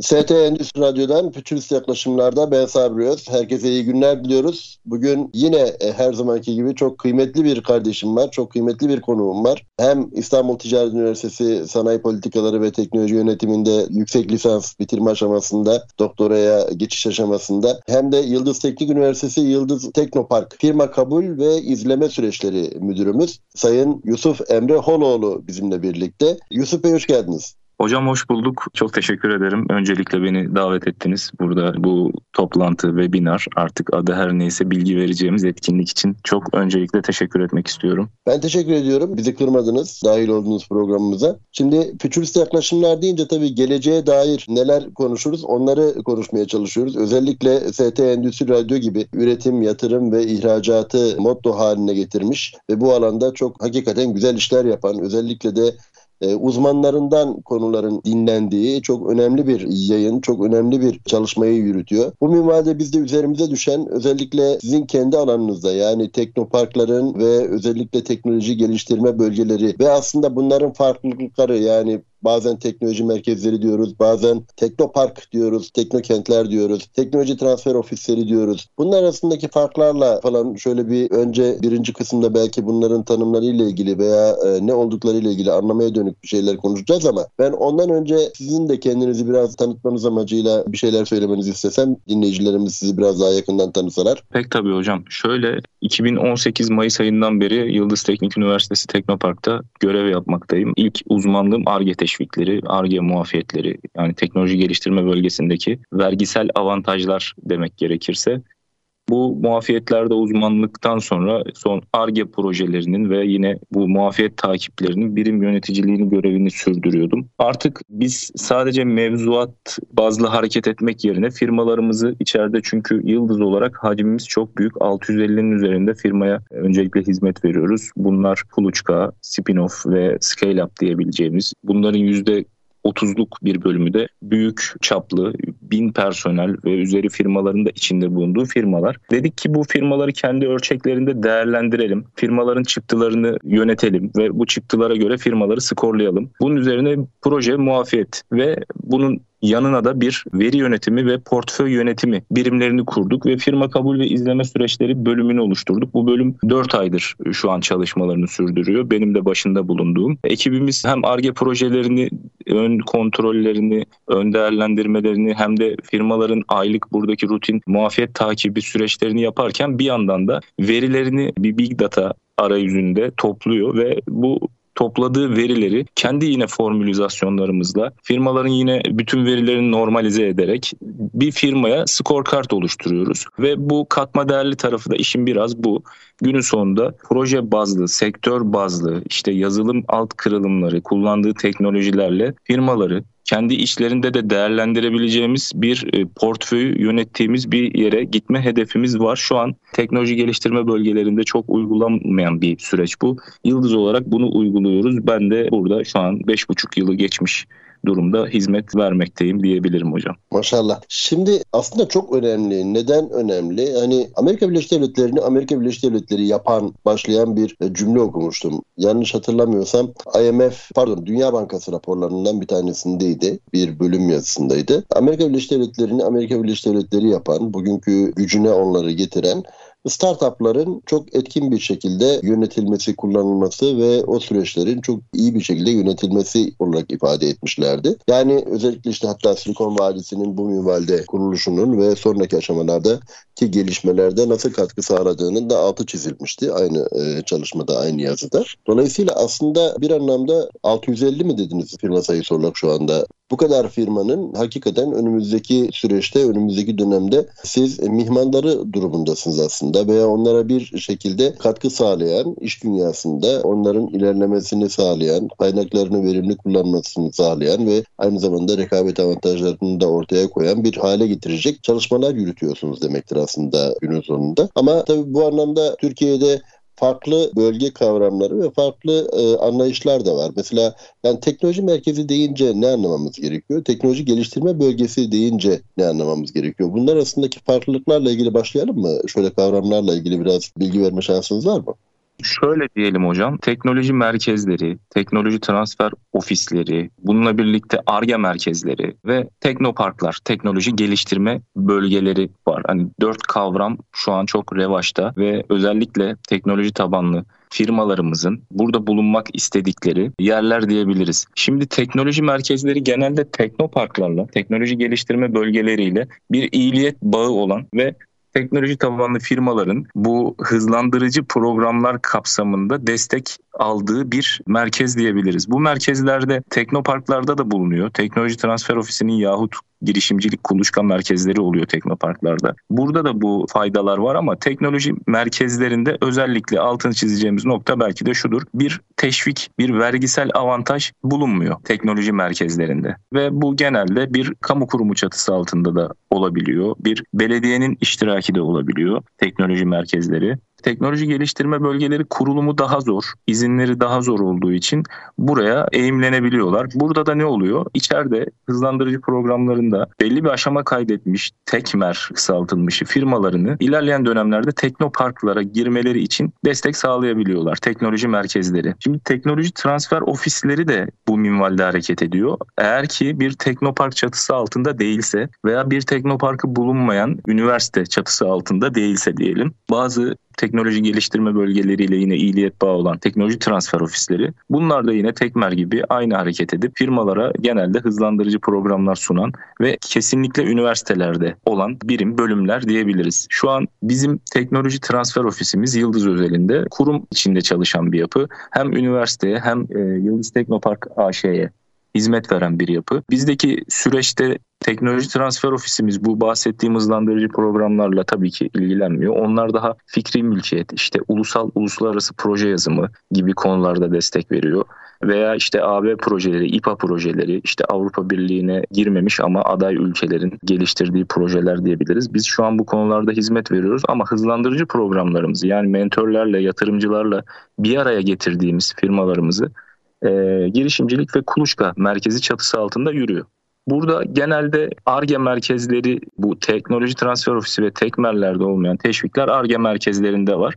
ST Endüstri Radyo'dan Fütürist Yaklaşımlar'da ben Sabri Öz. Herkese iyi günler diliyoruz. Bugün yine e, her zamanki gibi çok kıymetli bir kardeşim var. Çok kıymetli bir konuğum var. Hem İstanbul Ticaret Üniversitesi Sanayi Politikaları ve Teknoloji Yönetiminde yüksek lisans bitirme aşamasında, doktoraya geçiş aşamasında hem de Yıldız Teknik Üniversitesi Yıldız Teknopark firma kabul ve izleme süreçleri müdürümüz Sayın Yusuf Emre Holoğlu bizimle birlikte. Yusuf Bey hoş geldiniz. Hocam hoş bulduk. Çok teşekkür ederim. Öncelikle beni davet ettiniz. Burada bu toplantı, webinar artık adı her neyse bilgi vereceğimiz etkinlik için çok öncelikle teşekkür etmek istiyorum. Ben teşekkür ediyorum. Bizi kırmadınız, dahil olduğunuz programımıza. Şimdi fütürist yaklaşımlar deyince tabii geleceğe dair neler konuşuruz onları konuşmaya çalışıyoruz. Özellikle ST Endüstri Radyo gibi üretim, yatırım ve ihracatı motto haline getirmiş ve bu alanda çok hakikaten güzel işler yapan, özellikle de e, uzmanlarından konuların dinlendiği çok önemli bir yayın, çok önemli bir çalışmayı yürütüyor. Bu minvalde biz de üzerimize düşen özellikle sizin kendi alanınızda yani teknoparkların ve özellikle teknoloji geliştirme bölgeleri ve aslında bunların farklılıkları yani Bazen teknoloji merkezleri diyoruz, bazen teknopark diyoruz, teknokentler diyoruz, teknoloji transfer ofisleri diyoruz. Bunlar arasındaki farklarla falan şöyle bir önce birinci kısımda belki bunların tanımlarıyla ilgili veya e, ne olduklarıyla ilgili anlamaya dönük bir şeyler konuşacağız ama ben ondan önce sizin de kendinizi biraz tanıtmanız amacıyla bir şeyler söylemenizi istesem dinleyicilerimiz sizi biraz daha yakından tanısalar. Pek tabii hocam. Şöyle 2018 Mayıs ayından beri Yıldız Teknik Üniversitesi Teknopark'ta görev yapmaktayım. İlk uzmanlığım ARGE teşvikleri, ARGE muafiyetleri yani teknoloji geliştirme bölgesindeki vergisel avantajlar demek gerekirse bu muafiyetlerde uzmanlıktan sonra son ARGE projelerinin ve yine bu muafiyet takiplerinin birim yöneticiliğini görevini sürdürüyordum. Artık biz sadece mevzuat bazlı hareket etmek yerine firmalarımızı içeride çünkü yıldız olarak hacmimiz çok büyük. 650'nin üzerinde firmaya öncelikle hizmet veriyoruz. Bunlar Kuluçka, Spinoff ve Scale Up diyebileceğimiz bunların yüzde 30'luk bir bölümü de büyük çaplı bin personel ve üzeri firmaların da içinde bulunduğu firmalar. Dedik ki bu firmaları kendi ölçeklerinde değerlendirelim. Firmaların çıktılarını yönetelim ve bu çıktılara göre firmaları skorlayalım. Bunun üzerine proje muafiyet ve bunun yanına da bir veri yönetimi ve portföy yönetimi birimlerini kurduk ve firma kabul ve izleme süreçleri bölümünü oluşturduk. Bu bölüm 4 aydır şu an çalışmalarını sürdürüyor. Benim de başında bulunduğum. Ekibimiz hem ARGE projelerini, ön kontrollerini, ön değerlendirmelerini hem de firmaların aylık buradaki rutin muafiyet takibi süreçlerini yaparken bir yandan da verilerini bir big data arayüzünde topluyor ve bu topladığı verileri kendi yine formülizasyonlarımızla firmaların yine bütün verilerini normalize ederek bir firmaya scorecard oluşturuyoruz. Ve bu katma değerli tarafı da işin biraz bu. Günün sonunda proje bazlı, sektör bazlı, işte yazılım alt kırılımları, kullandığı teknolojilerle firmaları kendi işlerinde de değerlendirebileceğimiz bir e, portföyü yönettiğimiz bir yere gitme hedefimiz var. Şu an teknoloji geliştirme bölgelerinde çok uygulanmayan bir süreç bu. Yıldız olarak bunu uyguluyoruz. Ben de burada şu an 5,5 yılı geçmiş durumda hizmet vermekteyim diyebilirim hocam. Maşallah. Şimdi aslında çok önemli. Neden önemli? Hani Amerika Birleşik Devletleri'ni Amerika Birleşik Devletleri yapan, başlayan bir e, cümle okumuştum. Yanlış hatırlamıyorsam IMF, pardon Dünya Bankası raporlarından bir tanesindeydi. Bir bölüm yazısındaydı. Amerika Birleşik Devletleri'ni Amerika Birleşik Devletleri yapan, bugünkü gücüne onları getiren startupların çok etkin bir şekilde yönetilmesi, kullanılması ve o süreçlerin çok iyi bir şekilde yönetilmesi olarak ifade etmişlerdi. Yani özellikle işte hatta Silikon Vadisi'nin bu minvalde kuruluşunun ve sonraki aşamalarda ki gelişmelerde nasıl katkı sağladığının da altı çizilmişti aynı e, çalışmada, aynı yazıda. Dolayısıyla aslında bir anlamda 650 mi dediniz firma sayısı olarak şu anda bu kadar firmanın hakikaten önümüzdeki süreçte, önümüzdeki dönemde siz mihmanları durumundasınız aslında veya onlara bir şekilde katkı sağlayan, iş dünyasında onların ilerlemesini sağlayan, kaynaklarını verimli kullanmasını sağlayan ve aynı zamanda rekabet avantajlarını da ortaya koyan bir hale getirecek çalışmalar yürütüyorsunuz demektir aslında günün sonunda. Ama tabii bu anlamda Türkiye'de farklı bölge kavramları ve farklı e, anlayışlar da var. Mesela yani teknoloji merkezi deyince ne anlamamız gerekiyor? Teknoloji geliştirme bölgesi deyince ne anlamamız gerekiyor? Bunlar arasındaki farklılıklarla ilgili başlayalım mı? Şöyle kavramlarla ilgili biraz bilgi verme şansınız var mı? Şöyle diyelim hocam, teknoloji merkezleri, teknoloji transfer ofisleri, bununla birlikte ARGE merkezleri ve teknoparklar, teknoloji geliştirme bölgeleri var. Hani dört kavram şu an çok revaçta ve özellikle teknoloji tabanlı firmalarımızın burada bulunmak istedikleri yerler diyebiliriz. Şimdi teknoloji merkezleri genelde teknoparklarla, teknoloji geliştirme bölgeleriyle bir iyiliyet bağı olan ve teknoloji tabanlı firmaların bu hızlandırıcı programlar kapsamında destek aldığı bir merkez diyebiliriz. Bu merkezlerde teknoparklarda da bulunuyor. Teknoloji Transfer Ofisi'nin yahut girişimcilik kuluçka merkezleri oluyor teknoparklarda. Burada da bu faydalar var ama teknoloji merkezlerinde özellikle altını çizeceğimiz nokta belki de şudur. Bir teşvik, bir vergisel avantaj bulunmuyor teknoloji merkezlerinde. Ve bu genelde bir kamu kurumu çatısı altında da olabiliyor. Bir belediyenin iştiraki de olabiliyor teknoloji merkezleri. Teknoloji geliştirme bölgeleri kurulumu daha zor, izinleri daha zor olduğu için buraya eğimlenebiliyorlar. Burada da ne oluyor? İçeride hızlandırıcı programlarında belli bir aşama kaydetmiş tekmer kısaltılmış firmalarını ilerleyen dönemlerde teknoparklara girmeleri için destek sağlayabiliyorlar. Teknoloji merkezleri. Şimdi teknoloji transfer ofisleri de bu minvalde hareket ediyor. Eğer ki bir teknopark çatısı altında değilse veya bir teknoparkı bulunmayan üniversite çatısı altında değilse diyelim. Bazı teknoloji geliştirme bölgeleriyle yine iyiliyet bağı olan teknoloji transfer ofisleri. Bunlar da yine Tekmer gibi aynı hareket edip firmalara genelde hızlandırıcı programlar sunan ve kesinlikle üniversitelerde olan birim bölümler diyebiliriz. Şu an bizim teknoloji transfer ofisimiz Yıldız özelinde kurum içinde çalışan bir yapı. Hem üniversiteye hem e, Yıldız Teknopark AŞ'ye hizmet veren bir yapı. Bizdeki süreçte teknoloji transfer ofisimiz bu bahsettiğim hızlandırıcı programlarla tabii ki ilgilenmiyor. Onlar daha fikri mülkiyet, işte ulusal uluslararası proje yazımı gibi konularda destek veriyor. Veya işte AB projeleri, İPA projeleri, işte Avrupa Birliği'ne girmemiş ama aday ülkelerin geliştirdiği projeler diyebiliriz. Biz şu an bu konularda hizmet veriyoruz ama hızlandırıcı programlarımızı yani mentörlerle, yatırımcılarla bir araya getirdiğimiz firmalarımızı e, girişimcilik ve kuluçka merkezi çatısı altında yürüyor. Burada genelde ARGE merkezleri bu teknoloji transfer ofisi ve tekmerlerde olmayan teşvikler ARGE merkezlerinde var.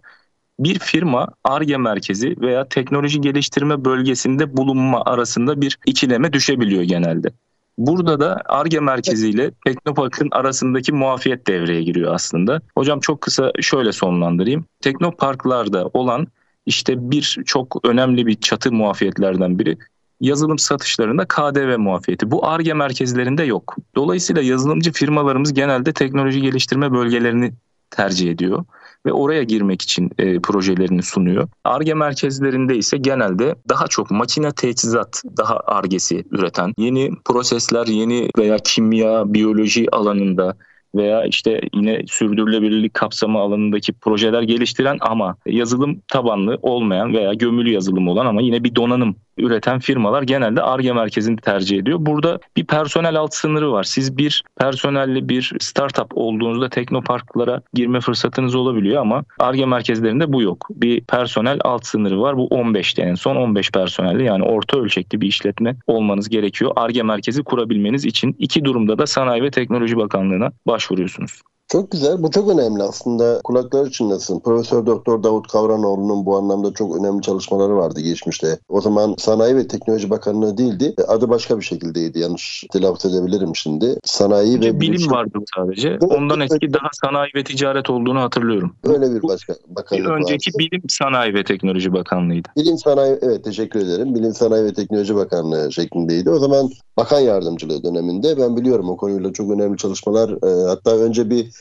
Bir firma ARGE merkezi veya teknoloji geliştirme bölgesinde bulunma arasında bir ikileme düşebiliyor genelde. Burada da ARGE merkezi ile Teknopark'ın arasındaki muafiyet devreye giriyor aslında. Hocam çok kısa şöyle sonlandırayım. Teknoparklarda olan işte bir çok önemli bir çatı muafiyetlerden biri yazılım satışlarında KDV muafiyeti. Bu ARGE merkezlerinde yok. Dolayısıyla yazılımcı firmalarımız genelde teknoloji geliştirme bölgelerini tercih ediyor ve oraya girmek için e, projelerini sunuyor. ARGE merkezlerinde ise genelde daha çok makine teçhizat daha ARGE'si üreten yeni prosesler, yeni veya kimya, biyoloji alanında veya işte yine sürdürülebilirlik kapsamı alanındaki projeler geliştiren ama yazılım tabanlı olmayan veya gömülü yazılım olan ama yine bir donanım üreten firmalar genelde ARGE merkezini tercih ediyor. Burada bir personel alt sınırı var. Siz bir personelli bir startup olduğunuzda teknoparklara girme fırsatınız olabiliyor ama ARGE merkezlerinde bu yok. Bir personel alt sınırı var. Bu 15'te en son 15 personelli yani orta ölçekli bir işletme olmanız gerekiyor. ARGE merkezi kurabilmeniz için iki durumda da Sanayi ve Teknoloji Bakanlığı'na başvuruyorsunuz. Çok güzel. Bu çok önemli aslında. Kulaklar için nasıl? Profesör Doktor Davut Kavranoğlu'nun bu anlamda çok önemli çalışmaları vardı geçmişte. O zaman Sanayi ve Teknoloji Bakanlığı değildi. Adı başka bir şekildeydi. Yanlış telaffuz edebilirim şimdi. Sanayi Önce ve bilim Bilişim... vardı sadece. Evet, Ondan evet. eski daha sanayi ve ticaret olduğunu hatırlıyorum. Öyle bir başka bakanlık bir önceki vardı. Bilim Sanayi ve Teknoloji Bakanlığı'ydı. Bilim Sanayi evet teşekkür ederim. Bilim Sanayi ve Teknoloji Bakanlığı şeklindeydi. O zaman bakan yardımcılığı döneminde ben biliyorum o konuyla çok önemli çalışmalar. E, hatta önce bir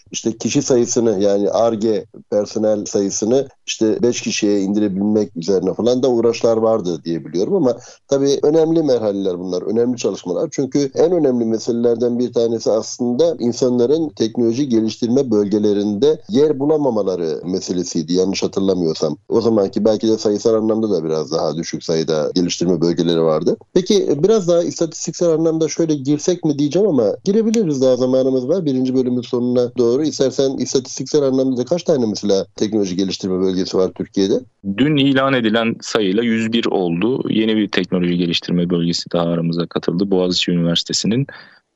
işte kişi sayısını yani ARGE personel sayısını işte 5 kişiye indirebilmek üzerine falan da uğraşlar vardı diye biliyorum ama tabii önemli merhaleler bunlar, önemli çalışmalar. Çünkü en önemli meselelerden bir tanesi aslında insanların teknoloji geliştirme bölgelerinde yer bulamamaları meselesiydi yanlış hatırlamıyorsam. O zamanki belki de sayısal anlamda da biraz daha düşük sayıda geliştirme bölgeleri vardı. Peki biraz daha istatistiksel anlamda şöyle girsek mi diyeceğim ama girebiliriz daha zamanımız var. Birinci bölümün sonuna doğru. İstersen istatistiksel anlamda da kaç tane mesela teknoloji geliştirme bölgesi var Türkiye'de? Dün ilan edilen sayıyla 101 oldu. Yeni bir teknoloji geliştirme bölgesi daha aramıza katıldı. Boğaziçi Üniversitesi'nin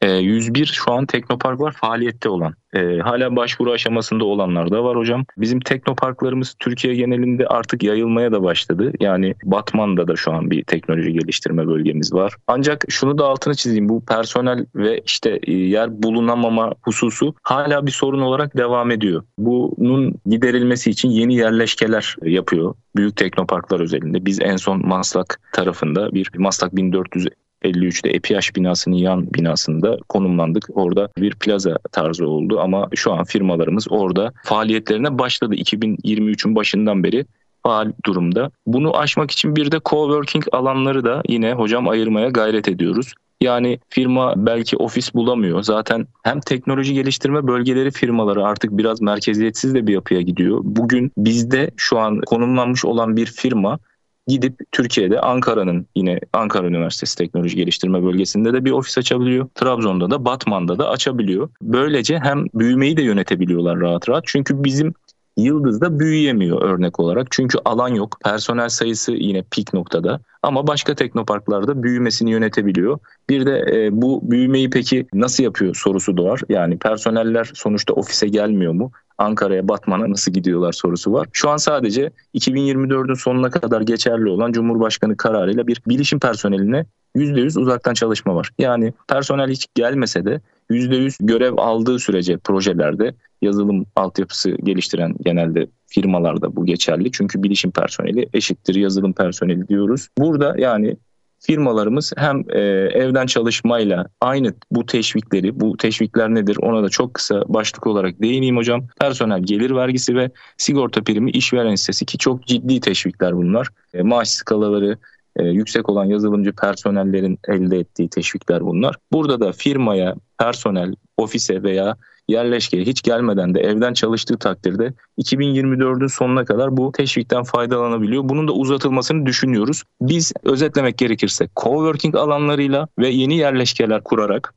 101 ee, şu an teknopark var faaliyette olan. Ee, hala başvuru aşamasında olanlar da var hocam. Bizim teknoparklarımız Türkiye genelinde artık yayılmaya da başladı. Yani Batman'da da şu an bir teknoloji geliştirme bölgemiz var. Ancak şunu da altını çizeyim. Bu personel ve işte e, yer bulunamama hususu hala bir sorun olarak devam ediyor. Bunun giderilmesi için yeni yerleşkeler yapıyor büyük teknoparklar özelinde. Biz en son Maslak tarafında bir Maslak 1400 53'te EPH binasının yan binasında konumlandık. Orada bir plaza tarzı oldu ama şu an firmalarımız orada faaliyetlerine başladı 2023'ün başından beri faal durumda. Bunu aşmak için bir de coworking alanları da yine hocam ayırmaya gayret ediyoruz. Yani firma belki ofis bulamıyor. Zaten hem teknoloji geliştirme bölgeleri firmaları artık biraz merkeziyetsiz de bir yapıya gidiyor. Bugün bizde şu an konumlanmış olan bir firma gidip Türkiye'de Ankara'nın yine Ankara Üniversitesi Teknoloji Geliştirme Bölgesi'nde de bir ofis açabiliyor. Trabzon'da da Batman'da da açabiliyor. Böylece hem büyümeyi de yönetebiliyorlar rahat rahat. Çünkü bizim Yıldız'da büyüyemiyor örnek olarak. Çünkü alan yok. Personel sayısı yine pik noktada. Ama başka teknoparklarda büyümesini yönetebiliyor. Bir de e, bu büyümeyi peki nasıl yapıyor sorusu doğar. Yani personeller sonuçta ofise gelmiyor mu? Ankara'ya, Batman'a nasıl gidiyorlar sorusu var. Şu an sadece 2024'ün sonuna kadar geçerli olan Cumhurbaşkanı kararıyla bir bilişim personeline %100 uzaktan çalışma var. Yani personel hiç gelmese de %100 görev aldığı sürece projelerde yazılım altyapısı geliştiren genelde firmalarda bu geçerli. Çünkü bilişim personeli eşittir yazılım personeli diyoruz. Burada yani firmalarımız hem e, evden çalışmayla aynı bu teşvikleri, bu teşvikler nedir ona da çok kısa başlık olarak değineyim hocam. Personel gelir vergisi ve sigorta primi işveren hissesi ki çok ciddi teşvikler bunlar. E, maaş skalaları e, yüksek olan yazılımcı personellerin elde ettiği teşvikler bunlar. Burada da firmaya, personel, ofise veya yerleşkeye hiç gelmeden de evden çalıştığı takdirde 2024'ün sonuna kadar bu teşvikten faydalanabiliyor. Bunun da uzatılmasını düşünüyoruz. Biz özetlemek gerekirse coworking alanlarıyla ve yeni yerleşkeler kurarak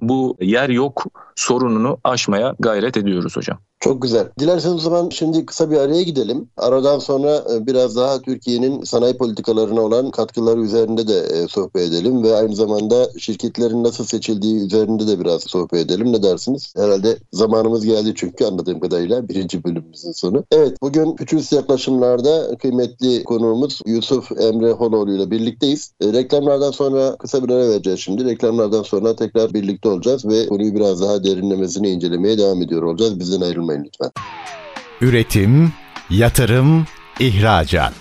bu yer yok sorununu aşmaya gayret ediyoruz hocam. Çok güzel. Dilerseniz o zaman şimdi kısa bir araya gidelim. Aradan sonra e, biraz daha Türkiye'nin sanayi politikalarına olan katkıları üzerinde de e, sohbet edelim ve aynı zamanda şirketlerin nasıl seçildiği üzerinde de biraz sohbet edelim. Ne dersiniz? Herhalde zamanımız geldi çünkü anladığım kadarıyla birinci bölümümüzün sonu. Evet bugün Fütürist Yaklaşımlar'da kıymetli konuğumuz Yusuf Emre Holoğlu ile birlikteyiz. E, reklamlardan sonra kısa bir ara vereceğiz şimdi. Reklamlardan sonra tekrar birlikte olacağız ve konuyu biraz daha derinlemesine incelemeye devam ediyor olacağız. Bizden ayrılmayın unutmayın lütfen. Üretim, yatırım, ihracat.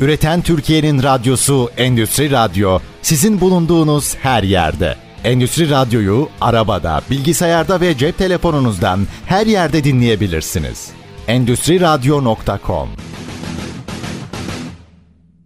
Üreten Türkiye'nin radyosu Endüstri Radyo sizin bulunduğunuz her yerde. Endüstri Radyo'yu arabada, bilgisayarda ve cep telefonunuzdan her yerde dinleyebilirsiniz. Endüstri Radyo.com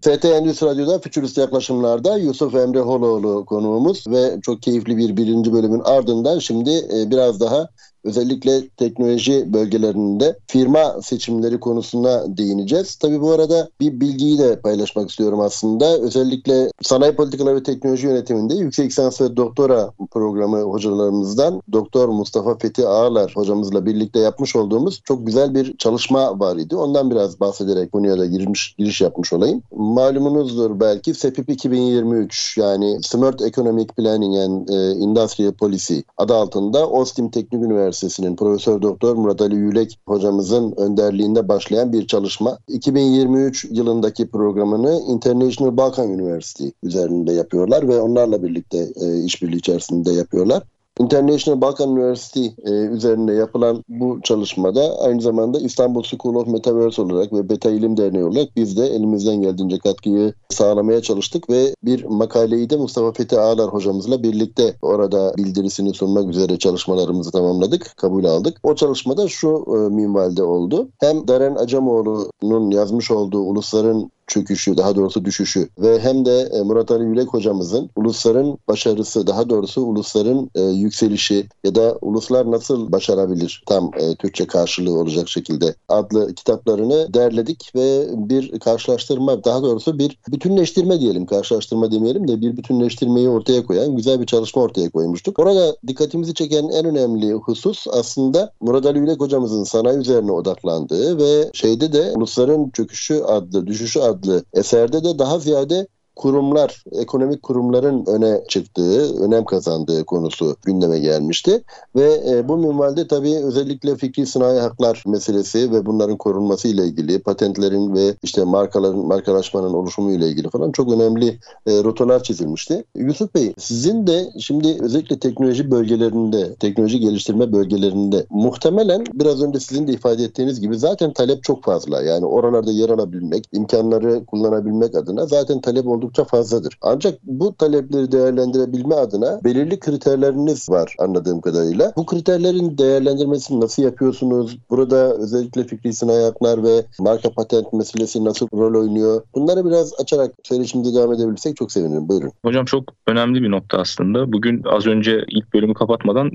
FT Endüstri Radyo'da Fütürist Yaklaşımlar'da Yusuf Emre Holoğlu konuğumuz ve çok keyifli bir birinci bölümün ardından şimdi e, biraz daha özellikle teknoloji bölgelerinde firma seçimleri konusuna değineceğiz. Tabii bu arada bir bilgiyi de paylaşmak istiyorum aslında. Özellikle sanayi politikaları ve teknoloji yönetiminde yüksek lisans ve doktora programı hocalarımızdan Doktor Mustafa Fethi Ağlar hocamızla birlikte yapmış olduğumuz çok güzel bir çalışma var idi. Ondan biraz bahsederek konuya da girmiş, giriş yapmış olayım. Malumunuzdur belki SEPIP 2023 yani Smart Economic Planning and e, Industrial Policy adı altında Ostim Teknik Üniversitesi Üniversitesi'nin Profesör Doktor Murat Ali Yülek hocamızın önderliğinde başlayan bir çalışma. 2023 yılındaki programını International Balkan University üzerinde yapıyorlar ve onlarla birlikte e, işbirliği içerisinde yapıyorlar. International Balkan University e, üzerinde yapılan bu çalışmada aynı zamanda İstanbul School of Metaverse olarak ve Beta İlim Derneği olarak biz de elimizden geldiğince katkıyı sağlamaya çalıştık ve bir makaleyi de Mustafa Fethi Ağlar hocamızla birlikte orada bildirisini sunmak üzere çalışmalarımızı tamamladık, kabul aldık. O çalışmada şu e, minvalde oldu. Hem Daren Acemoğlu'nun yazmış olduğu ulusların çöküşü, daha doğrusu düşüşü ve hem de e, Murat Ali Yülek hocamızın ulusların başarısı, daha doğrusu ulusların e, yükselişi ya da uluslar nasıl başarabilir tam e, Türkçe karşılığı olacak şekilde adlı kitaplarını derledik ve bir karşılaştırma, daha doğrusu bir bütünleştirme diyelim, karşılaştırma demeyelim de bir bütünleştirmeyi ortaya koyan güzel bir çalışma ortaya koymuştuk. Orada dikkatimizi çeken en önemli husus aslında Murat Ali Yülek hocamızın sanayi üzerine odaklandığı ve şeyde de ulusların çöküşü adlı, düşüşü adlı adlı eserde de daha ziyade kurumlar, ekonomik kurumların öne çıktığı, önem kazandığı konusu gündeme gelmişti. Ve e, bu minvalde tabii özellikle fikri sınai haklar meselesi ve bunların korunması ile ilgili, patentlerin ve işte markaların, markalaşmanın oluşumu ile ilgili falan çok önemli e, rotalar çizilmişti. Yusuf Bey, sizin de şimdi özellikle teknoloji bölgelerinde, teknoloji geliştirme bölgelerinde muhtemelen biraz önce sizin de ifade ettiğiniz gibi zaten talep çok fazla. Yani oralarda yer alabilmek, imkanları kullanabilmek adına zaten talep oldukça oldukça fazladır. Ancak bu talepleri değerlendirebilme adına belirli kriterleriniz var anladığım kadarıyla. Bu kriterlerin değerlendirmesini nasıl yapıyorsunuz? Burada özellikle fikri sınai haklar ve marka patent meselesi nasıl rol oynuyor? Bunları biraz açarak söyleşimize devam edebilirsek çok sevinirim. Buyurun. Hocam çok önemli bir nokta aslında. Bugün az önce ilk bölümü kapatmadan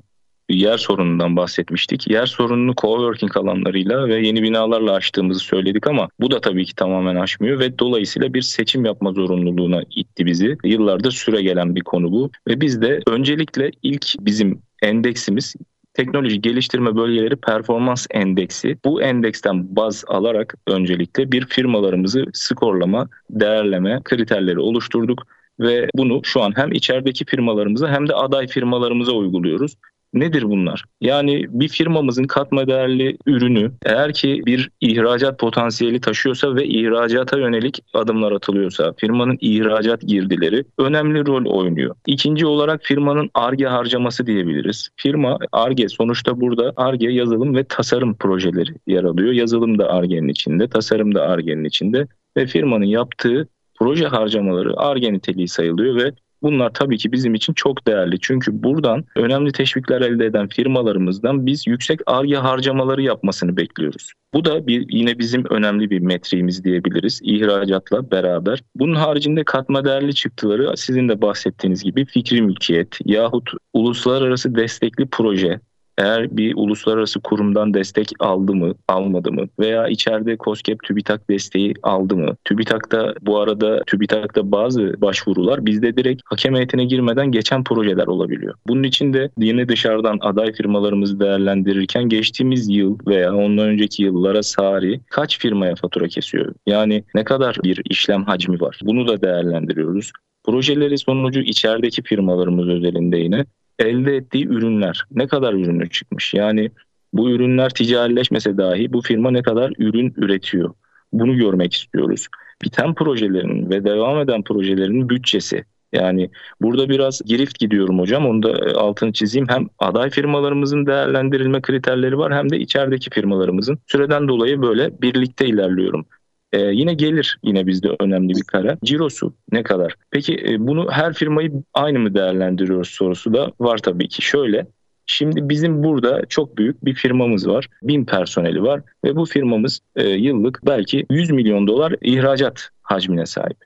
yer sorunundan bahsetmiştik. Yer sorununu coworking alanlarıyla ve yeni binalarla aştığımızı söyledik ama bu da tabii ki tamamen aşmıyor ve dolayısıyla bir seçim yapma zorunluluğuna itti bizi. Yıllardır süre gelen bir konu bu ve biz de öncelikle ilk bizim endeksimiz teknoloji geliştirme bölgeleri performans endeksi. Bu endeksten baz alarak öncelikle bir firmalarımızı skorlama, değerleme kriterleri oluşturduk ve bunu şu an hem içerideki firmalarımıza hem de aday firmalarımıza uyguluyoruz. Nedir bunlar? Yani bir firmamızın katma değerli ürünü eğer ki bir ihracat potansiyeli taşıyorsa ve ihracata yönelik adımlar atılıyorsa firmanın ihracat girdileri önemli rol oynuyor. İkinci olarak firmanın ARGE harcaması diyebiliriz. Firma ARGE sonuçta burada ARGE yazılım ve tasarım projeleri yer alıyor. Yazılım da ARGE'nin içinde, tasarım da ARGE'nin içinde ve firmanın yaptığı proje harcamaları ARGE niteliği sayılıyor ve Bunlar tabii ki bizim için çok değerli. Çünkü buradan önemli teşvikler elde eden firmalarımızdan biz yüksek ARGE harcamaları yapmasını bekliyoruz. Bu da bir yine bizim önemli bir metriğimiz diyebiliriz ihracatla beraber. Bunun haricinde katma değerli çıktıları sizin de bahsettiğiniz gibi fikri mülkiyet yahut uluslararası destekli proje eğer bir uluslararası kurumdan destek aldı mı, almadı mı veya içeride COSGAP TÜBİTAK desteği aldı mı? TÜBİTAK'ta bu arada TÜBİTAK'ta bazı başvurular bizde direkt hakem heyetine girmeden geçen projeler olabiliyor. Bunun için de yine dışarıdan aday firmalarımızı değerlendirirken geçtiğimiz yıl veya ondan önceki yıllara sari kaç firmaya fatura kesiyor? Yani ne kadar bir işlem hacmi var? Bunu da değerlendiriyoruz. Projeleri sonucu içerideki firmalarımız özelinde yine elde ettiği ürünler ne kadar ürünü çıkmış? Yani bu ürünler ticarileşmese dahi bu firma ne kadar ürün üretiyor? Bunu görmek istiyoruz. Biten projelerin ve devam eden projelerin bütçesi. Yani burada biraz girift gidiyorum hocam. Onu da e, altını çizeyim. Hem aday firmalarımızın değerlendirilme kriterleri var hem de içerideki firmalarımızın. Süreden dolayı böyle birlikte ilerliyorum. Ee, yine gelir yine bizde önemli bir kara. Cirosu ne kadar? Peki e, bunu her firmayı aynı mı değerlendiriyoruz sorusu da var tabii ki. Şöyle Şimdi bizim burada çok büyük bir firmamız var. Bin personeli var ve bu firmamız e, yıllık belki 100 milyon dolar ihracat hacmine sahip.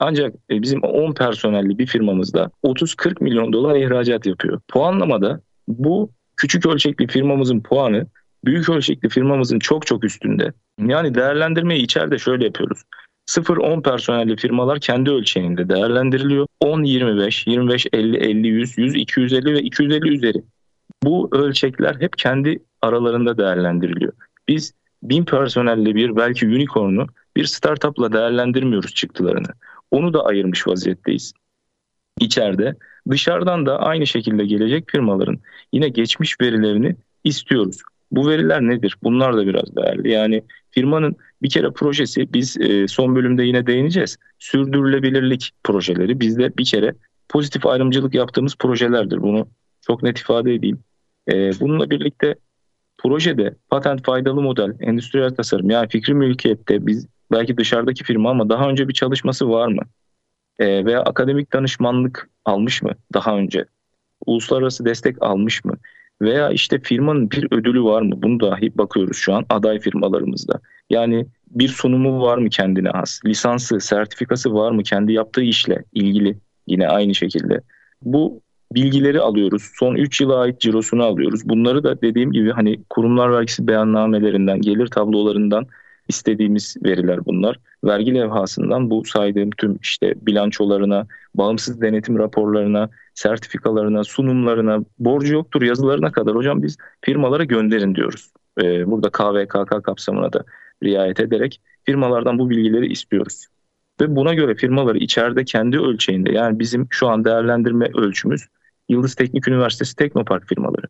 Ancak e, bizim 10 personelli bir firmamızda 30-40 milyon dolar ihracat yapıyor. Puanlamada bu küçük ölçekli firmamızın puanı büyük ölçekli firmamızın çok çok üstünde. Yani değerlendirmeyi içeride şöyle yapıyoruz. 0-10 personelli firmalar kendi ölçeğinde değerlendiriliyor. 10-25, 25-50, 50-100, 100-250 ve 250 üzeri. Bu ölçekler hep kendi aralarında değerlendiriliyor. Biz 1000 personelli bir belki unicorn'u bir startup'la değerlendirmiyoruz çıktılarını. Onu da ayırmış vaziyetteyiz. İçeride dışarıdan da aynı şekilde gelecek firmaların yine geçmiş verilerini istiyoruz. Bu veriler nedir? Bunlar da biraz değerli. Yani firmanın bir kere projesi biz e, son bölümde yine değineceğiz. Sürdürülebilirlik projeleri bizde bir kere pozitif ayrımcılık yaptığımız projelerdir. Bunu Çok net ifade edeyim. E, bununla birlikte projede patent faydalı model, endüstriyel tasarım yani fikri mülkiyette biz belki dışarıdaki firma ama daha önce bir çalışması var mı? E, veya akademik danışmanlık almış mı daha önce? Uluslararası destek almış mı? Veya işte firmanın bir ödülü var mı? Bunu dahi bakıyoruz şu an aday firmalarımızda. Yani bir sunumu var mı kendine has? Lisansı, sertifikası var mı kendi yaptığı işle ilgili? Yine aynı şekilde. Bu bilgileri alıyoruz. Son 3 yıla ait cirosunu alıyoruz. Bunları da dediğim gibi hani kurumlar vergisi beyannamelerinden, gelir tablolarından istediğimiz veriler bunlar. Vergi levhasından bu saydığım tüm işte bilançolarına, bağımsız denetim raporlarına, sertifikalarına, sunumlarına, borcu yoktur yazılarına kadar hocam biz firmalara gönderin diyoruz. Ee, burada KVKK kapsamına da riayet ederek firmalardan bu bilgileri istiyoruz. Ve buna göre firmaları içeride kendi ölçeğinde yani bizim şu an değerlendirme ölçümüz Yıldız Teknik Üniversitesi Teknopark firmaları.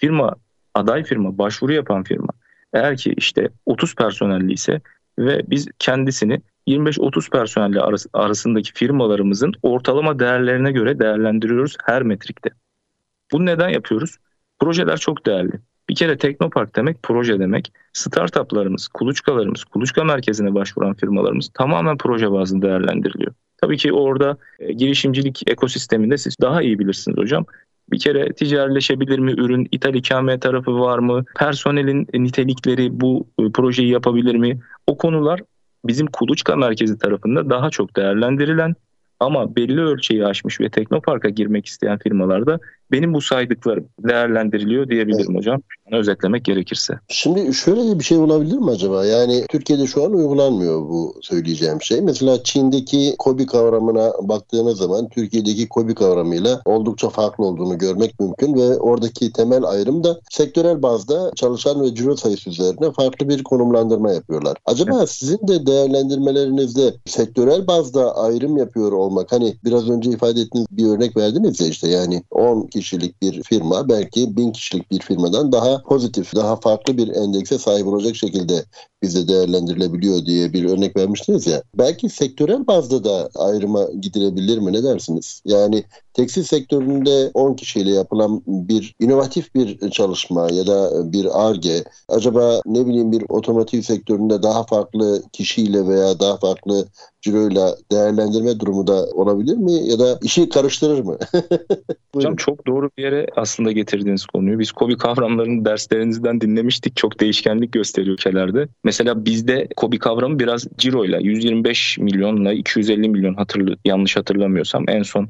Firma, aday firma, başvuru yapan firma eğer ki işte 30 personelli ise ve biz kendisini 25-30 personelli arasındaki firmalarımızın ortalama değerlerine göre değerlendiriyoruz her metrikte. Bunu neden yapıyoruz? Projeler çok değerli. Bir kere Teknopark demek proje demek. Startuplarımız, kuluçkalarımız, kuluçka merkezine başvuran firmalarımız tamamen proje bazında değerlendiriliyor. Tabii ki orada e, girişimcilik ekosisteminde siz daha iyi bilirsiniz hocam. Bir kere ticarileşebilir mi ürün, ithal ikame tarafı var mı, personelin nitelikleri bu e, projeyi yapabilir mi? O konular bizim kuluçka merkezi tarafında daha çok değerlendirilen ama belli ölçeği aşmış ve teknoparka girmek isteyen firmalarda benim bu saydıklarım değerlendiriliyor diyebilirim evet. hocam. Özetlemek gerekirse. Şimdi şöyle bir şey olabilir mi acaba? Yani Türkiye'de şu an uygulanmıyor bu söyleyeceğim şey. Mesela Çin'deki KOBİ kavramına baktığınız zaman Türkiye'deki KOBİ kavramıyla oldukça farklı olduğunu görmek mümkün ve oradaki temel ayrım da sektörel bazda çalışan ve ciro sayısı üzerine farklı bir konumlandırma yapıyorlar. Acaba evet. sizin de değerlendirmelerinizde sektörel bazda ayrım yapıyor olmak hani biraz önce ifade ettiğiniz bir örnek verdiniz ya işte yani 10 kişilik bir firma belki bin kişilik bir firmadan daha pozitif, daha farklı bir endekse sahip olacak şekilde bize değerlendirilebiliyor diye bir örnek vermiştiniz ya. Belki sektörel bazda da ayrıma gidilebilir mi? Ne dersiniz? Yani tekstil sektöründe 10 kişiyle yapılan bir inovatif bir çalışma ya da bir ARGE acaba ne bileyim bir otomotiv sektöründe daha farklı kişiyle veya daha farklı ciroyla değerlendirme durumu da olabilir mi ya da işi karıştırır mı? Hocam çok doğru bir yere aslında getirdiğiniz konuyu. Biz KOBİ kavramlarını derslerinizden dinlemiştik. Çok değişkenlik gösteriyor ülkelerde. Mesela bizde KOBİ kavramı biraz ciroyla 125 milyonla 250 milyon hatırlı yanlış hatırlamıyorsam en son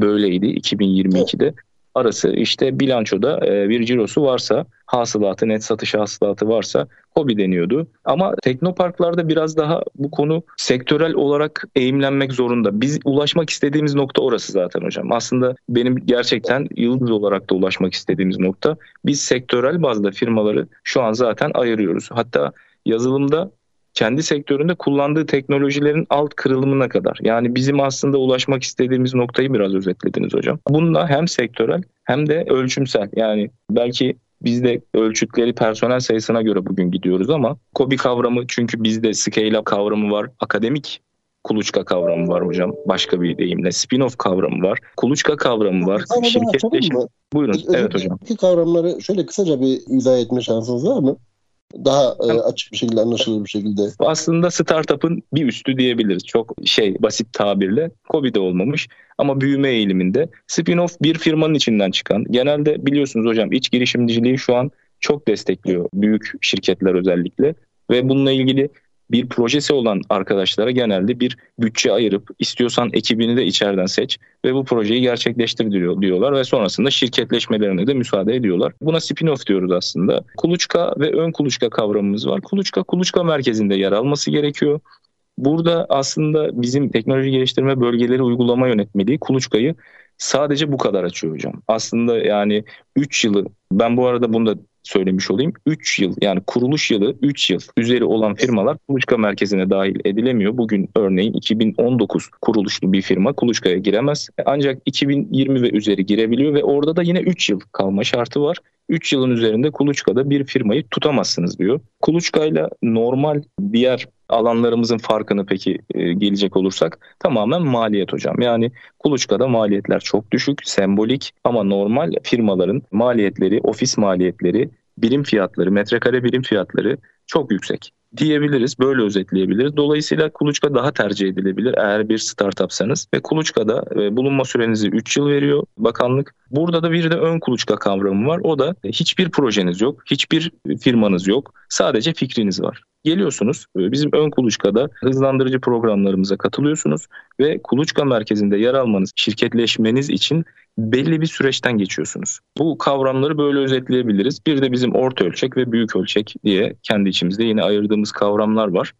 böyleydi 2022'de. Evet arası işte bilançoda e, bir cirosu varsa hasılatı net satış hasılatı varsa hobi deniyordu. Ama teknoparklarda biraz daha bu konu sektörel olarak eğimlenmek zorunda. Biz ulaşmak istediğimiz nokta orası zaten hocam. Aslında benim gerçekten yıldız olarak da ulaşmak istediğimiz nokta. Biz sektörel bazda firmaları şu an zaten ayırıyoruz. Hatta yazılımda kendi sektöründe kullandığı teknolojilerin alt kırılımına kadar. Yani bizim aslında ulaşmak istediğimiz noktayı biraz özetlediniz hocam. Bununla hem sektörel hem de ölçümsel. Yani belki bizde ölçütleri personel sayısına göre bugün gidiyoruz ama KOBİ kavramı çünkü bizde scale up kavramı var. Akademik kuluçka kavramı var hocam. Başka bir deyimle spin-off kavramı var. Kuluçka kavramı var. Şirketleşme. Buyurun. Öz- evet hocam. İki kavramları şöyle kısaca bir izah etme şansınız var mı? Daha e, açık bir şekilde anlaşılır bir şekilde. Aslında startup'ın bir üstü diyebiliriz. Çok şey basit tabirle. Covid'de olmamış ama büyüme eğiliminde. Spin-off bir firmanın içinden çıkan. Genelde biliyorsunuz hocam iç girişimciliği şu an çok destekliyor büyük şirketler özellikle ve bununla ilgili bir projesi olan arkadaşlara genelde bir bütçe ayırıp istiyorsan ekibini de içeriden seç ve bu projeyi gerçekleştir diyor, diyorlar ve sonrasında şirketleşmelerine de müsaade ediyorlar. Buna spin-off diyoruz aslında. Kuluçka ve ön kuluçka kavramımız var. Kuluçka kuluçka merkezinde yer alması gerekiyor. Burada aslında bizim teknoloji geliştirme bölgeleri uygulama yönetmeliği kuluçkayı sadece bu kadar açıyor hocam. Aslında yani 3 yılı ben bu arada bunu da söylemiş olayım. 3 yıl yani kuruluş yılı 3 yıl üzeri olan firmalar kuluçka merkezine dahil edilemiyor. Bugün örneğin 2019 kuruluşlu bir firma kuluçkaya giremez. Ancak 2020 ve üzeri girebiliyor ve orada da yine 3 yıl kalma şartı var. 3 yılın üzerinde kuluçkada bir firmayı tutamazsınız diyor. Kuluçkayla normal diğer alanlarımızın farkını peki e, gelecek olursak tamamen maliyet hocam. Yani kuluçkada maliyetler çok düşük, sembolik ama normal firmaların maliyetleri, ofis maliyetleri, birim fiyatları, metrekare birim fiyatları çok yüksek diyebiliriz. Böyle özetleyebiliriz. Dolayısıyla kuluçka daha tercih edilebilir eğer bir startupsanız. Ve kuluçkada e, bulunma sürenizi 3 yıl veriyor bakanlık. Burada da bir de ön kuluçka kavramı var. O da hiçbir projeniz yok, hiçbir firmanız yok. Sadece fikriniz var. Geliyorsunuz e, bizim ön kuluçkada hızlandırıcı programlarımıza katılıyorsunuz ve kuluçka merkezinde yer almanız, şirketleşmeniz için belli bir süreçten geçiyorsunuz. Bu kavramları böyle özetleyebiliriz. Bir de bizim orta ölçek ve büyük ölçek diye kendi içimizde yine ayırdığımız kavramlar var.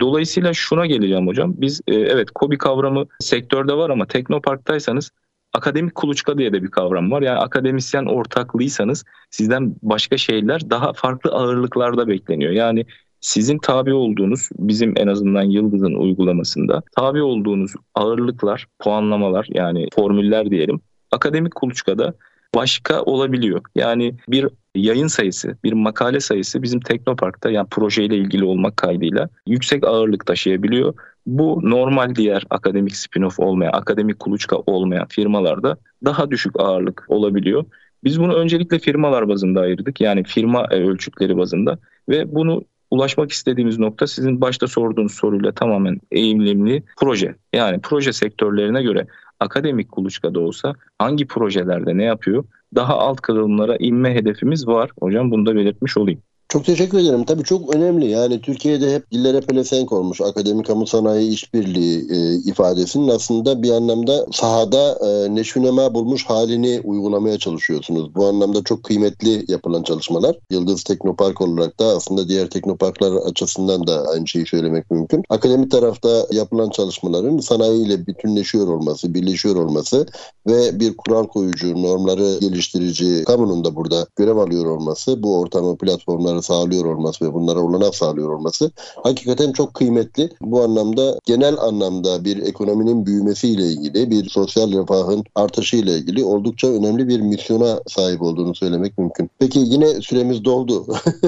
Dolayısıyla şuna geleceğim hocam. Biz e, evet KOBİ kavramı sektörde var ama Teknopark'taysanız akademik kuluçka diye de bir kavram var. Yani akademisyen ortaklıysanız sizden başka şeyler daha farklı ağırlıklarda bekleniyor. Yani sizin tabi olduğunuz bizim en azından Yıldız'ın uygulamasında tabi olduğunuz ağırlıklar, puanlamalar yani formüller diyelim akademik kuluçkada başka olabiliyor. Yani bir yayın sayısı, bir makale sayısı bizim Teknopark'ta yani projeyle ilgili olmak kaydıyla yüksek ağırlık taşıyabiliyor. Bu normal diğer akademik spin-off olmayan, akademik kuluçka olmayan firmalarda daha düşük ağırlık olabiliyor. Biz bunu öncelikle firmalar bazında ayırdık. Yani firma ölçütleri bazında ve bunu ulaşmak istediğimiz nokta sizin başta sorduğunuz soruyla tamamen eğilimli proje. Yani proje sektörlerine göre akademik kuluçkada olsa hangi projelerde ne yapıyor? Daha alt kırılımlara inme hedefimiz var. Hocam bunu da belirtmiş olayım. Çok teşekkür ederim. Tabii çok önemli. Yani Türkiye'de hep dillere pelesenk olmuş. Akademik kamu sanayi işbirliği e, ifadesinin aslında bir anlamda sahada e, neşünema bulmuş halini uygulamaya çalışıyorsunuz. Bu anlamda çok kıymetli yapılan çalışmalar. Yıldız Teknopark olarak da aslında diğer teknoparklar açısından da aynı şeyi söylemek mümkün. Akademik tarafta yapılan çalışmaların sanayiyle bütünleşiyor olması, birleşiyor olması ve bir kural koyucu, normları geliştirici kamunun da burada görev alıyor olması bu ortamı platformları sağlıyor olması ve bunlara olanak sağlıyor olması hakikaten çok kıymetli. Bu anlamda genel anlamda bir ekonominin büyümesiyle ilgili, bir sosyal refahın artışıyla ilgili oldukça önemli bir misyona sahip olduğunu söylemek mümkün. Peki yine süremiz doldu.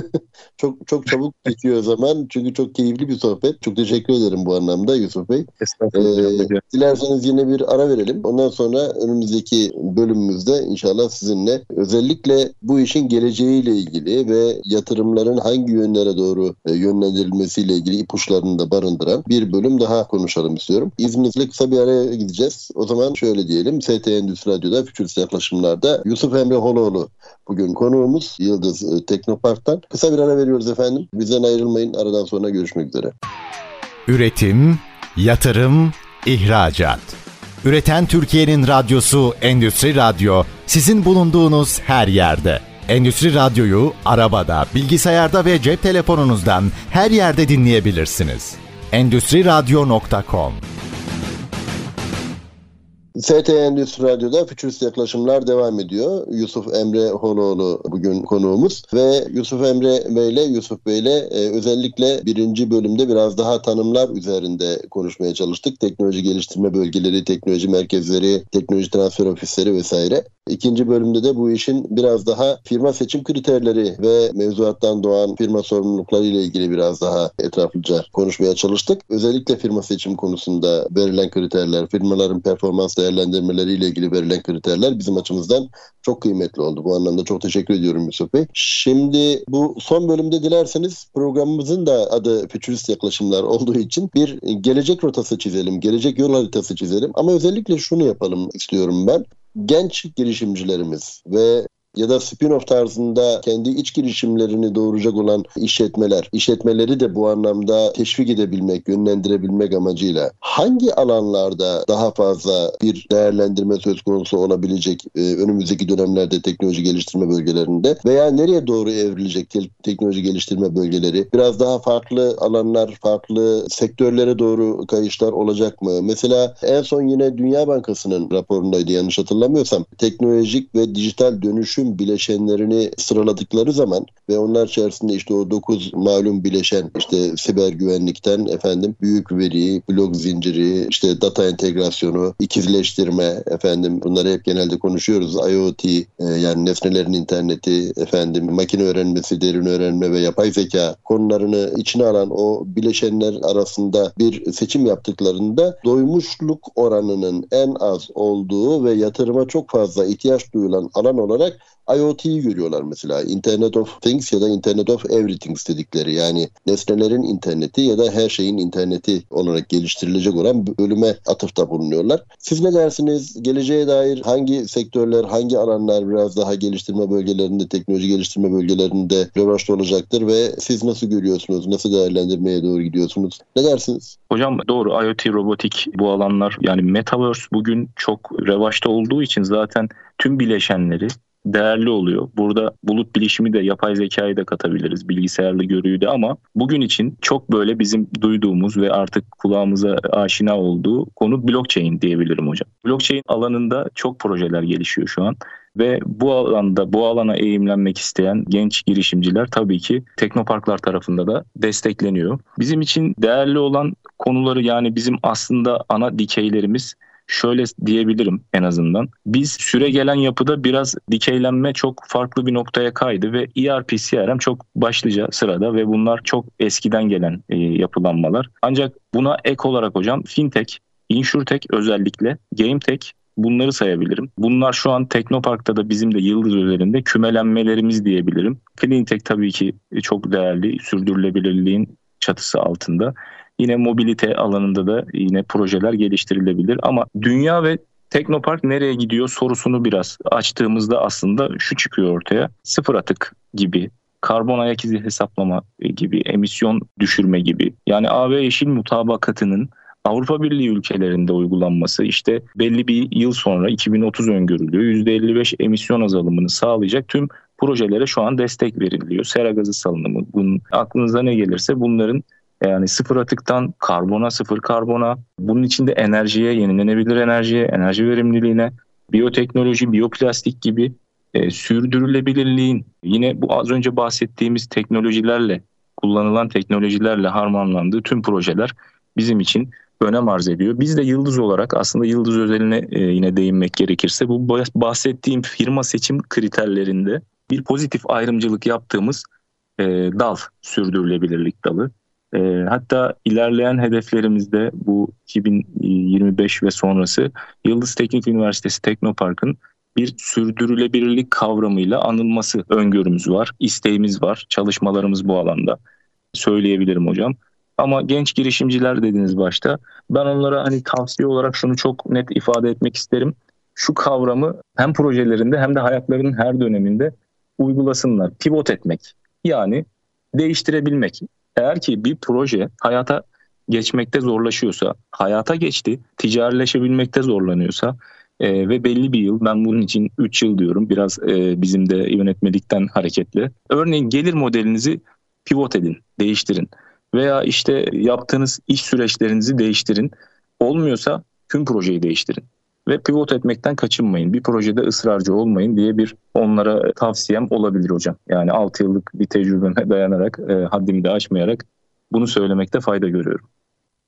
çok çok çabuk bitiyor zaman çünkü çok keyifli bir sohbet. Çok teşekkür ederim bu anlamda Yusuf Bey. Ee, dilerseniz yine bir ara verelim. Ondan sonra önümüzdeki bölümümüzde inşallah sizinle özellikle bu işin geleceğiyle ilgili ve yatırım yatırımların hangi yönlere doğru e, yönlendirilmesiyle ilgili ipuçlarını da barındıran bir bölüm daha konuşalım istiyorum. İzninizle kısa bir araya gideceğiz. O zaman şöyle diyelim. ST Endüstri Radyo'da Fütürist Yaklaşımlar'da Yusuf Emre Holoğlu bugün konuğumuz Yıldız e, Teknopark'tan. Kısa bir ara veriyoruz efendim. Bizden ayrılmayın. Aradan sonra görüşmek üzere. Üretim, yatırım, ihracat. Üreten Türkiye'nin radyosu Endüstri Radyo sizin bulunduğunuz her yerde. Endüstri Radyo'yu arabada, bilgisayarda ve cep telefonunuzdan her yerde dinleyebilirsiniz. Endüstri Radyo.com ST Endüstri Radyo'da Fütürist Yaklaşımlar devam ediyor. Yusuf Emre Holoğlu bugün konuğumuz ve Yusuf Emre Bey ile Yusuf Bey ile e, özellikle birinci bölümde biraz daha tanımlar üzerinde konuşmaya çalıştık. Teknoloji geliştirme bölgeleri, teknoloji merkezleri, teknoloji transfer ofisleri vesaire. İkinci bölümde de bu işin biraz daha firma seçim kriterleri ve mevzuattan doğan firma sorumlulukları ile ilgili biraz daha etraflıca konuşmaya çalıştık. Özellikle firma seçim konusunda verilen kriterler, firmaların performans değerlendirmeleri ile ilgili verilen kriterler bizim açımızdan çok kıymetli oldu. Bu anlamda çok teşekkür ediyorum Yusuf Bey. Şimdi bu son bölümde dilerseniz programımızın da adı Futurist Yaklaşımlar olduğu için bir gelecek rotası çizelim, gelecek yol haritası çizelim. Ama özellikle şunu yapalım istiyorum ben genç girişimcilerimiz ve ya da spin-off tarzında kendi iç girişimlerini doğuracak olan işletmeler, işletmeleri de bu anlamda teşvik edebilmek, yönlendirebilmek amacıyla hangi alanlarda daha fazla bir değerlendirme söz konusu olabilecek e, önümüzdeki dönemlerde teknoloji geliştirme bölgelerinde veya nereye doğru evrilecek te- teknoloji geliştirme bölgeleri? Biraz daha farklı alanlar, farklı sektörlere doğru kayışlar olacak mı? Mesela en son yine Dünya Bankası'nın raporundaydı yanlış hatırlamıyorsam teknolojik ve dijital dönüşüm tüm bileşenlerini sıraladıkları zaman ve onlar içerisinde işte o 9 malum bileşen işte siber güvenlikten efendim büyük veri, blok zinciri, işte data entegrasyonu, ikizleştirme efendim bunları hep genelde konuşuyoruz. IoT e, yani nesnelerin interneti efendim makine öğrenmesi, derin öğrenme ve yapay zeka konularını içine alan o bileşenler arasında bir seçim yaptıklarında doymuşluk oranının en az olduğu ve yatırıma çok fazla ihtiyaç duyulan alan olarak IoT'yi görüyorlar mesela. Internet of Things ya da Internet of Everything dedikleri yani nesnelerin interneti ya da her şeyin interneti olarak geliştirilecek olan bölüme atıfta bulunuyorlar. Siz ne dersiniz? Geleceğe dair hangi sektörler, hangi alanlar biraz daha geliştirme bölgelerinde, teknoloji geliştirme bölgelerinde revaçta olacaktır ve siz nasıl görüyorsunuz? Nasıl değerlendirmeye doğru gidiyorsunuz? Ne dersiniz? Hocam doğru IoT, robotik bu alanlar yani Metaverse bugün çok revaçta olduğu için zaten tüm bileşenleri değerli oluyor. Burada bulut bilişimi de yapay zekayı da katabiliriz. Bilgisayarlı görüyü de ama bugün için çok böyle bizim duyduğumuz ve artık kulağımıza aşina olduğu konu blockchain diyebilirim hocam. Blockchain alanında çok projeler gelişiyor şu an ve bu alanda bu alana eğimlenmek isteyen genç girişimciler tabii ki teknoparklar tarafında da destekleniyor. Bizim için değerli olan konuları yani bizim aslında ana dikeylerimiz şöyle diyebilirim en azından. Biz süre gelen yapıda biraz dikeylenme çok farklı bir noktaya kaydı ve ERP CRM çok başlıca sırada ve bunlar çok eskiden gelen e, yapılanmalar. Ancak buna ek olarak hocam fintech, insurtech özellikle, gametech bunları sayabilirim. Bunlar şu an Teknopark'ta da bizim de Yıldız üzerinde kümelenmelerimiz diyebilirim. Cleantech tabii ki çok değerli, sürdürülebilirliğin çatısı altında. Yine mobilite alanında da yine projeler geliştirilebilir ama dünya ve Teknopark nereye gidiyor sorusunu biraz açtığımızda aslında şu çıkıyor ortaya. Sıfır atık gibi karbon ayak izi hesaplama gibi, emisyon düşürme gibi. Yani AB yeşil mutabakatının Avrupa Birliği ülkelerinde uygulanması işte belli bir yıl sonra 2030 öngörülüyor. %55 emisyon azalımını sağlayacak tüm projelere şu an destek veriliyor. Sera gazı salınımı, bunun aklınıza ne gelirse bunların yani sıfır atıktan karbona, sıfır karbona, bunun içinde enerjiye, yenilenebilir enerjiye, enerji verimliliğine, biyoteknoloji, biyoplastik gibi e, sürdürülebilirliğin yine bu az önce bahsettiğimiz teknolojilerle, kullanılan teknolojilerle harmanlandığı tüm projeler bizim için önem arz ediyor. Biz de Yıldız olarak aslında Yıldız özeline e, yine değinmek gerekirse bu bahsettiğim firma seçim kriterlerinde bir pozitif ayrımcılık yaptığımız e, dal sürdürülebilirlik dalı. E, hatta ilerleyen hedeflerimizde bu 2025 ve sonrası Yıldız Teknik Üniversitesi Teknopark'ın bir sürdürülebilirlik kavramıyla anılması öngörümüz var, isteğimiz var, çalışmalarımız bu alanda söyleyebilirim hocam. Ama genç girişimciler dediniz başta. Ben onlara hani tavsiye olarak şunu çok net ifade etmek isterim. Şu kavramı hem projelerinde hem de hayatlarının her döneminde uygulasınlar. Pivot etmek yani değiştirebilmek. Eğer ki bir proje hayata geçmekte zorlaşıyorsa, hayata geçti, ticarileşebilmekte zorlanıyorsa e, ve belli bir yıl ben bunun için 3 yıl diyorum biraz e, bizim de yönetmelikten hareketli. Örneğin gelir modelinizi pivot edin, değiştirin veya işte yaptığınız iş süreçlerinizi değiştirin. Olmuyorsa tüm projeyi değiştirin ve pivot etmekten kaçınmayın. Bir projede ısrarcı olmayın diye bir onlara tavsiyem olabilir hocam. Yani 6 yıllık bir tecrübeme dayanarak, e, haddimi de aşmayarak bunu söylemekte fayda görüyorum.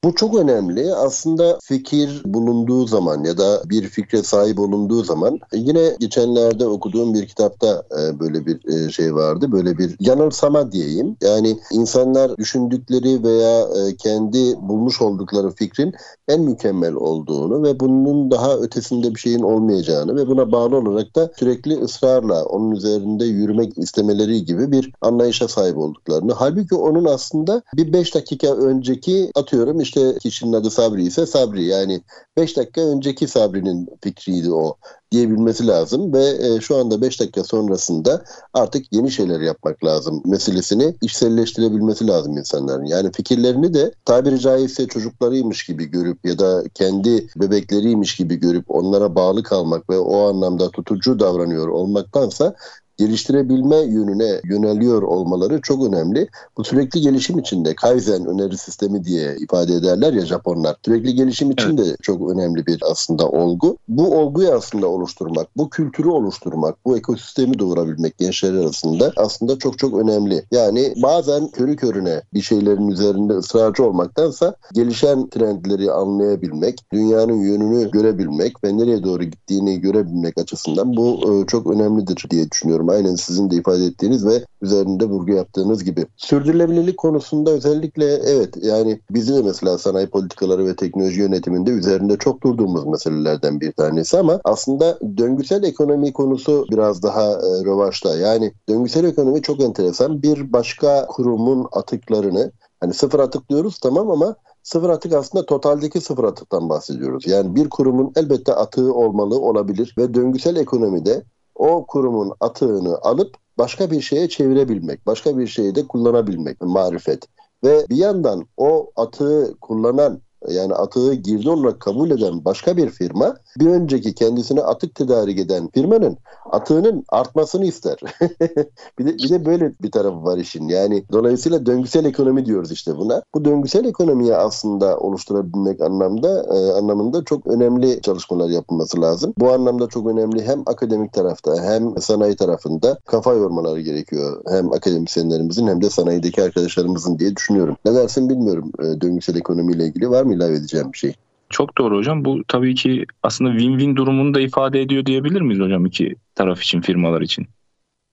Bu çok önemli. Aslında fikir bulunduğu zaman ya da bir fikre sahip olunduğu zaman yine geçenlerde okuduğum bir kitapta e, böyle bir e, şey vardı. Böyle bir yanılsama diyeyim. Yani insanlar düşündükleri veya e, kendi bulmuş oldukları fikrin en mükemmel olduğunu ve bunun daha ötesinde bir şeyin olmayacağını ve buna bağlı olarak da sürekli ısrarla onun üzerinde yürümek istemeleri gibi bir anlayışa sahip olduklarını. Halbuki onun aslında bir beş dakika önceki atıyorum işte kişinin adı Sabri ise Sabri yani 5 dakika önceki Sabri'nin fikriydi o diyebilmesi lazım ve e, şu anda 5 dakika sonrasında artık yeni şeyler yapmak lazım meselesini içselleştirebilmesi lazım insanların. Yani fikirlerini de tabiri caizse çocuklarıymış gibi görüp ya da kendi bebekleriymiş gibi görüp onlara bağlı kalmak ve o anlamda tutucu davranıyor olmaktansa geliştirebilme yönüne yöneliyor olmaları çok önemli. Bu sürekli gelişim içinde Kaizen öneri sistemi diye ifade ederler ya Japonlar. Sürekli gelişim için de çok önemli bir aslında olgu. Bu olguyu aslında oluşturmak, bu kültürü oluşturmak, bu ekosistemi doğurabilmek gençler arasında aslında çok çok önemli. Yani bazen körü körüne bir şeylerin üzerinde ısrarcı olmaktansa gelişen trendleri anlayabilmek, dünyanın yönünü görebilmek ve nereye doğru gittiğini görebilmek açısından bu e, çok önemlidir diye düşünüyorum. Aynen sizin de ifade ettiğiniz ve üzerinde vurgu yaptığınız gibi. Sürdürülebilirlik konusunda özellikle evet yani bizi de mesela sanayi politikaları ve teknoloji yönetiminde üzerinde çok durduğumuz meselelerden bir tanesi ama aslında döngüsel ekonomi konusu biraz daha e, rövaşta. Yani döngüsel ekonomi çok enteresan. Bir başka kurumun atıklarını hani sıfır atık diyoruz tamam ama Sıfır atık aslında totaldeki sıfır atıktan bahsediyoruz. Yani bir kurumun elbette atığı olmalı, olabilir ve döngüsel ekonomide o kurumun atığını alıp başka bir şeye çevirebilmek, başka bir şeyi de kullanabilmek, marifet. Ve bir yandan o atığı kullanan yani atığı girdi olarak kabul eden başka bir firma bir önceki kendisine atık tedarik eden firmanın atığının artmasını ister. bir, de, bir de böyle bir tarafı var işin. Yani dolayısıyla döngüsel ekonomi diyoruz işte buna. Bu döngüsel ekonomiyi aslında oluşturabilmek anlamda e, anlamında çok önemli çalışmalar yapılması lazım. Bu anlamda çok önemli hem akademik tarafta hem sanayi tarafında kafa yormaları gerekiyor. Hem akademisyenlerimizin hem de sanayideki arkadaşlarımızın diye düşünüyorum. Ne dersin bilmiyorum e, döngüsel ekonomiyle ilgili. Var ilave edeceğim bir şey? Çok doğru hocam. Bu tabii ki aslında win-win durumunu da ifade ediyor diyebilir miyiz hocam iki taraf için, firmalar için?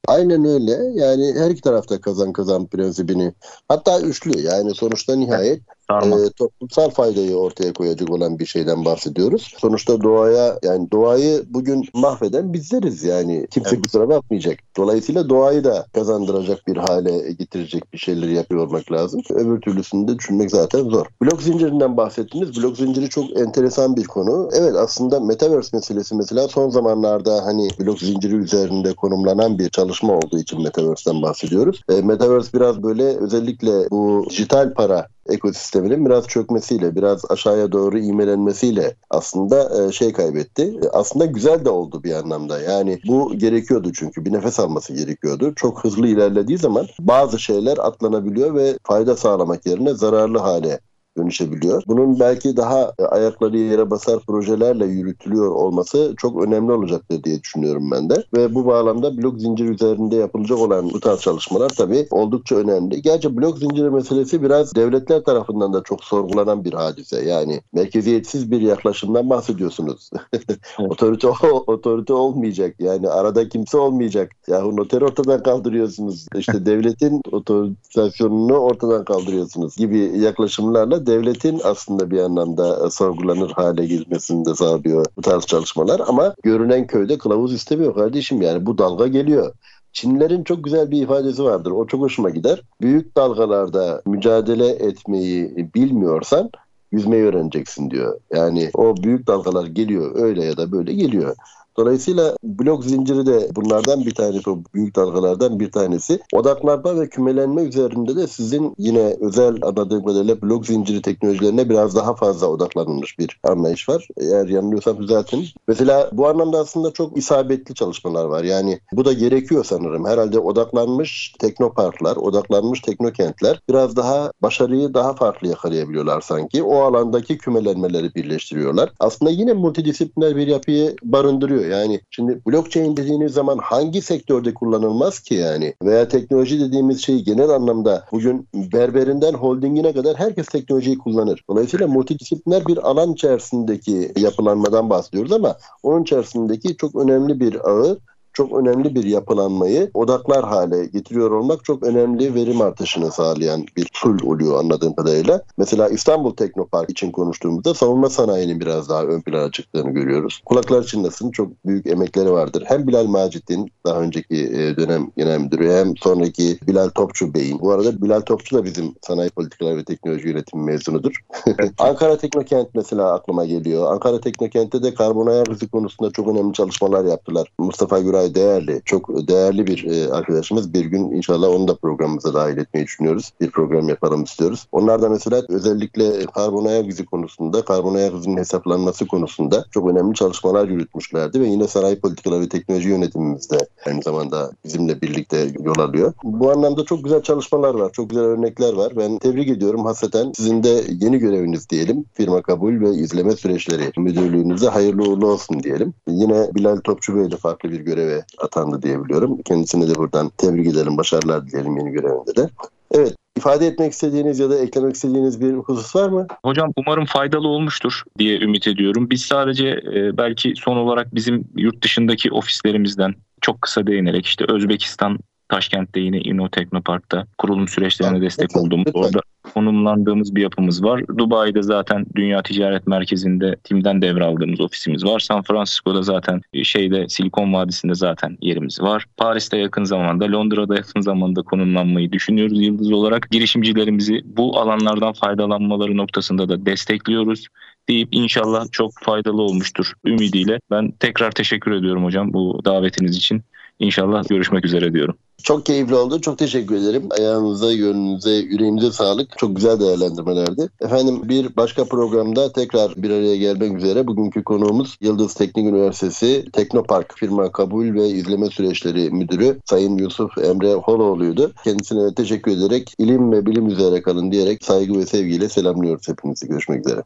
Aynen öyle. Yani her iki tarafta kazan kazan prensibini. Hatta üçlü. Yani sonuçta nihayet e, toplumsal faydayı ortaya koyacak olan bir şeyden bahsediyoruz. Sonuçta doğaya yani doğayı bugün mahveden bizleriz yani. Kimse evet. kusura bakmayacak. Dolayısıyla doğayı da kazandıracak bir hale getirecek bir şeyleri yapıyor olmak lazım. Öbür türlüsünü de düşünmek zaten zor. Blok zincirinden bahsettiniz. Blok zinciri çok enteresan bir konu. Evet aslında Metaverse meselesi mesela son zamanlarda hani blok zinciri üzerinde konumlanan bir çalışma olduğu için Metaverse'den bahsediyoruz. E, Metaverse biraz böyle özellikle bu dijital para ekosisteminin biraz çökmesiyle, biraz aşağıya doğru imelenmesiyle aslında e, şey kaybetti. E, aslında güzel de oldu bir anlamda. Yani bu gerekiyordu çünkü bir nefes alması gerekiyordu. Çok hızlı ilerlediği zaman bazı şeyler atlanabiliyor ve fayda sağlamak yerine zararlı hale dönüşebiliyor. Bunun belki daha e, ayakları yere basar projelerle yürütülüyor olması çok önemli olacaktır diye düşünüyorum ben de. Ve bu bağlamda blok zinciri üzerinde yapılacak olan bu tarz çalışmalar tabii oldukça önemli. Gerçi blok zinciri meselesi biraz devletler tarafından da çok sorgulanan bir hadise. Yani merkeziyetsiz bir yaklaşımdan bahsediyorsunuz. otorite otorite olmayacak. Yani arada kimse olmayacak. Yahu noteri ortadan kaldırıyorsunuz. İşte devletin otorizasyonunu ortadan kaldırıyorsunuz gibi yaklaşımlarla devletin aslında bir anlamda e, sorgulanır hale gelmesini de sağlıyor bu tarz çalışmalar. Ama görünen köyde kılavuz istemiyor kardeşim yani bu dalga geliyor. Çinlilerin çok güzel bir ifadesi vardır. O çok hoşuma gider. Büyük dalgalarda mücadele etmeyi bilmiyorsan yüzmeyi öğreneceksin diyor. Yani o büyük dalgalar geliyor öyle ya da böyle geliyor. Dolayısıyla blok zinciri de bunlardan bir tanesi, o büyük dalgalardan bir tanesi. Odaklanma ve kümelenme üzerinde de sizin yine özel anladığım kadarıyla blok zinciri teknolojilerine biraz daha fazla odaklanılmış bir anlayış var. Eğer yanılıyorsam zaten. Mesela bu anlamda aslında çok isabetli çalışmalar var. Yani bu da gerekiyor sanırım. Herhalde odaklanmış teknoparklar, odaklanmış teknokentler biraz daha başarıyı daha farklı yakalayabiliyorlar sanki. O alandaki kümelenmeleri birleştiriyorlar. Aslında yine multidisipliner bir yapıyı barındırıyor yani şimdi blockchain dediğiniz zaman hangi sektörde kullanılmaz ki yani? Veya teknoloji dediğimiz şey genel anlamda bugün berberinden holdingine kadar herkes teknolojiyi kullanır. Dolayısıyla multidisipliner bir alan içerisindeki yapılanmadan bahsediyoruz ama onun içerisindeki çok önemli bir ağı çok önemli bir yapılanmayı odaklar hale getiriyor olmak çok önemli verim artışını sağlayan bir tool oluyor anladığım kadarıyla. Mesela İstanbul Teknopark için konuştuğumuzda savunma sanayinin biraz daha ön plana çıktığını görüyoruz. Kulaklar çınlasın çok büyük emekleri vardır. Hem Bilal Macit'in daha önceki e, dönem genel müdürü hem sonraki Bilal Topçu Bey'in. Bu arada Bilal Topçu da bizim sanayi politikaları ve teknoloji yönetimi mezunudur. Ankara Teknokent mesela aklıma geliyor. Ankara Teknokent'te de karbon ayak izi konusunda çok önemli çalışmalar yaptılar. Mustafa Güray Değerli çok değerli bir e, arkadaşımız. Bir gün inşallah onu da programımıza dahil etmeyi düşünüyoruz. Bir program yapalım istiyoruz. Onlar da mesela özellikle karbon ayak izi konusunda, karbon ayak izinin hesaplanması konusunda çok önemli çalışmalar yürütmüşlerdi ve yine sanayi politikaları ve teknoloji yönetimimizde aynı zamanda bizimle birlikte yol alıyor. Bu anlamda çok güzel çalışmalar var, çok güzel örnekler var. Ben tebrik ediyorum. Hasreten sizin de yeni göreviniz diyelim. Firma kabul ve izleme süreçleri müdürlüğünüze hayırlı uğurlu olsun diyelim. Yine Bilal Topçu Bey de farklı bir göreve atandı diyebiliyorum. Kendisine de buradan tebrik edelim, başarılar dileyelim yeni görevinde de. Evet, ifade etmek istediğiniz ya da eklemek istediğiniz bir husus var mı? Hocam umarım faydalı olmuştur diye ümit ediyorum. Biz sadece e, belki son olarak bizim yurt dışındaki ofislerimizden çok kısa değinerek işte Özbekistan Taşkent'te yine İno Teknopark'ta kurulum süreçlerine destek lütfen. orada konumlandığımız bir yapımız var. Dubai'de zaten Dünya Ticaret Merkezi'nde timden devraldığımız ofisimiz var. San Francisco'da zaten e, şeyde Silikon Vadisi'nde zaten yerimiz var. Paris'te yakın zamanda, Londra'da yakın zamanda konumlanmayı düşünüyoruz yıldız olarak. Girişimcilerimizi bu alanlardan faydalanmaları noktasında da destekliyoruz deyip inşallah çok faydalı olmuştur ümidiyle. Ben tekrar teşekkür ediyorum hocam bu davetiniz için. İnşallah görüşmek üzere diyorum. Çok keyifli oldu. Çok teşekkür ederim. Ayağınıza, gönlünüze, yüreğinize sağlık. Çok güzel değerlendirmelerdi. Efendim bir başka programda tekrar bir araya gelmek üzere. Bugünkü konuğumuz Yıldız Teknik Üniversitesi Teknopark firma kabul ve izleme süreçleri müdürü Sayın Yusuf Emre Holoğlu'ydu. Kendisine teşekkür ederek ilim ve bilim üzere kalın diyerek saygı ve sevgiyle selamlıyoruz hepinizi. Görüşmek üzere.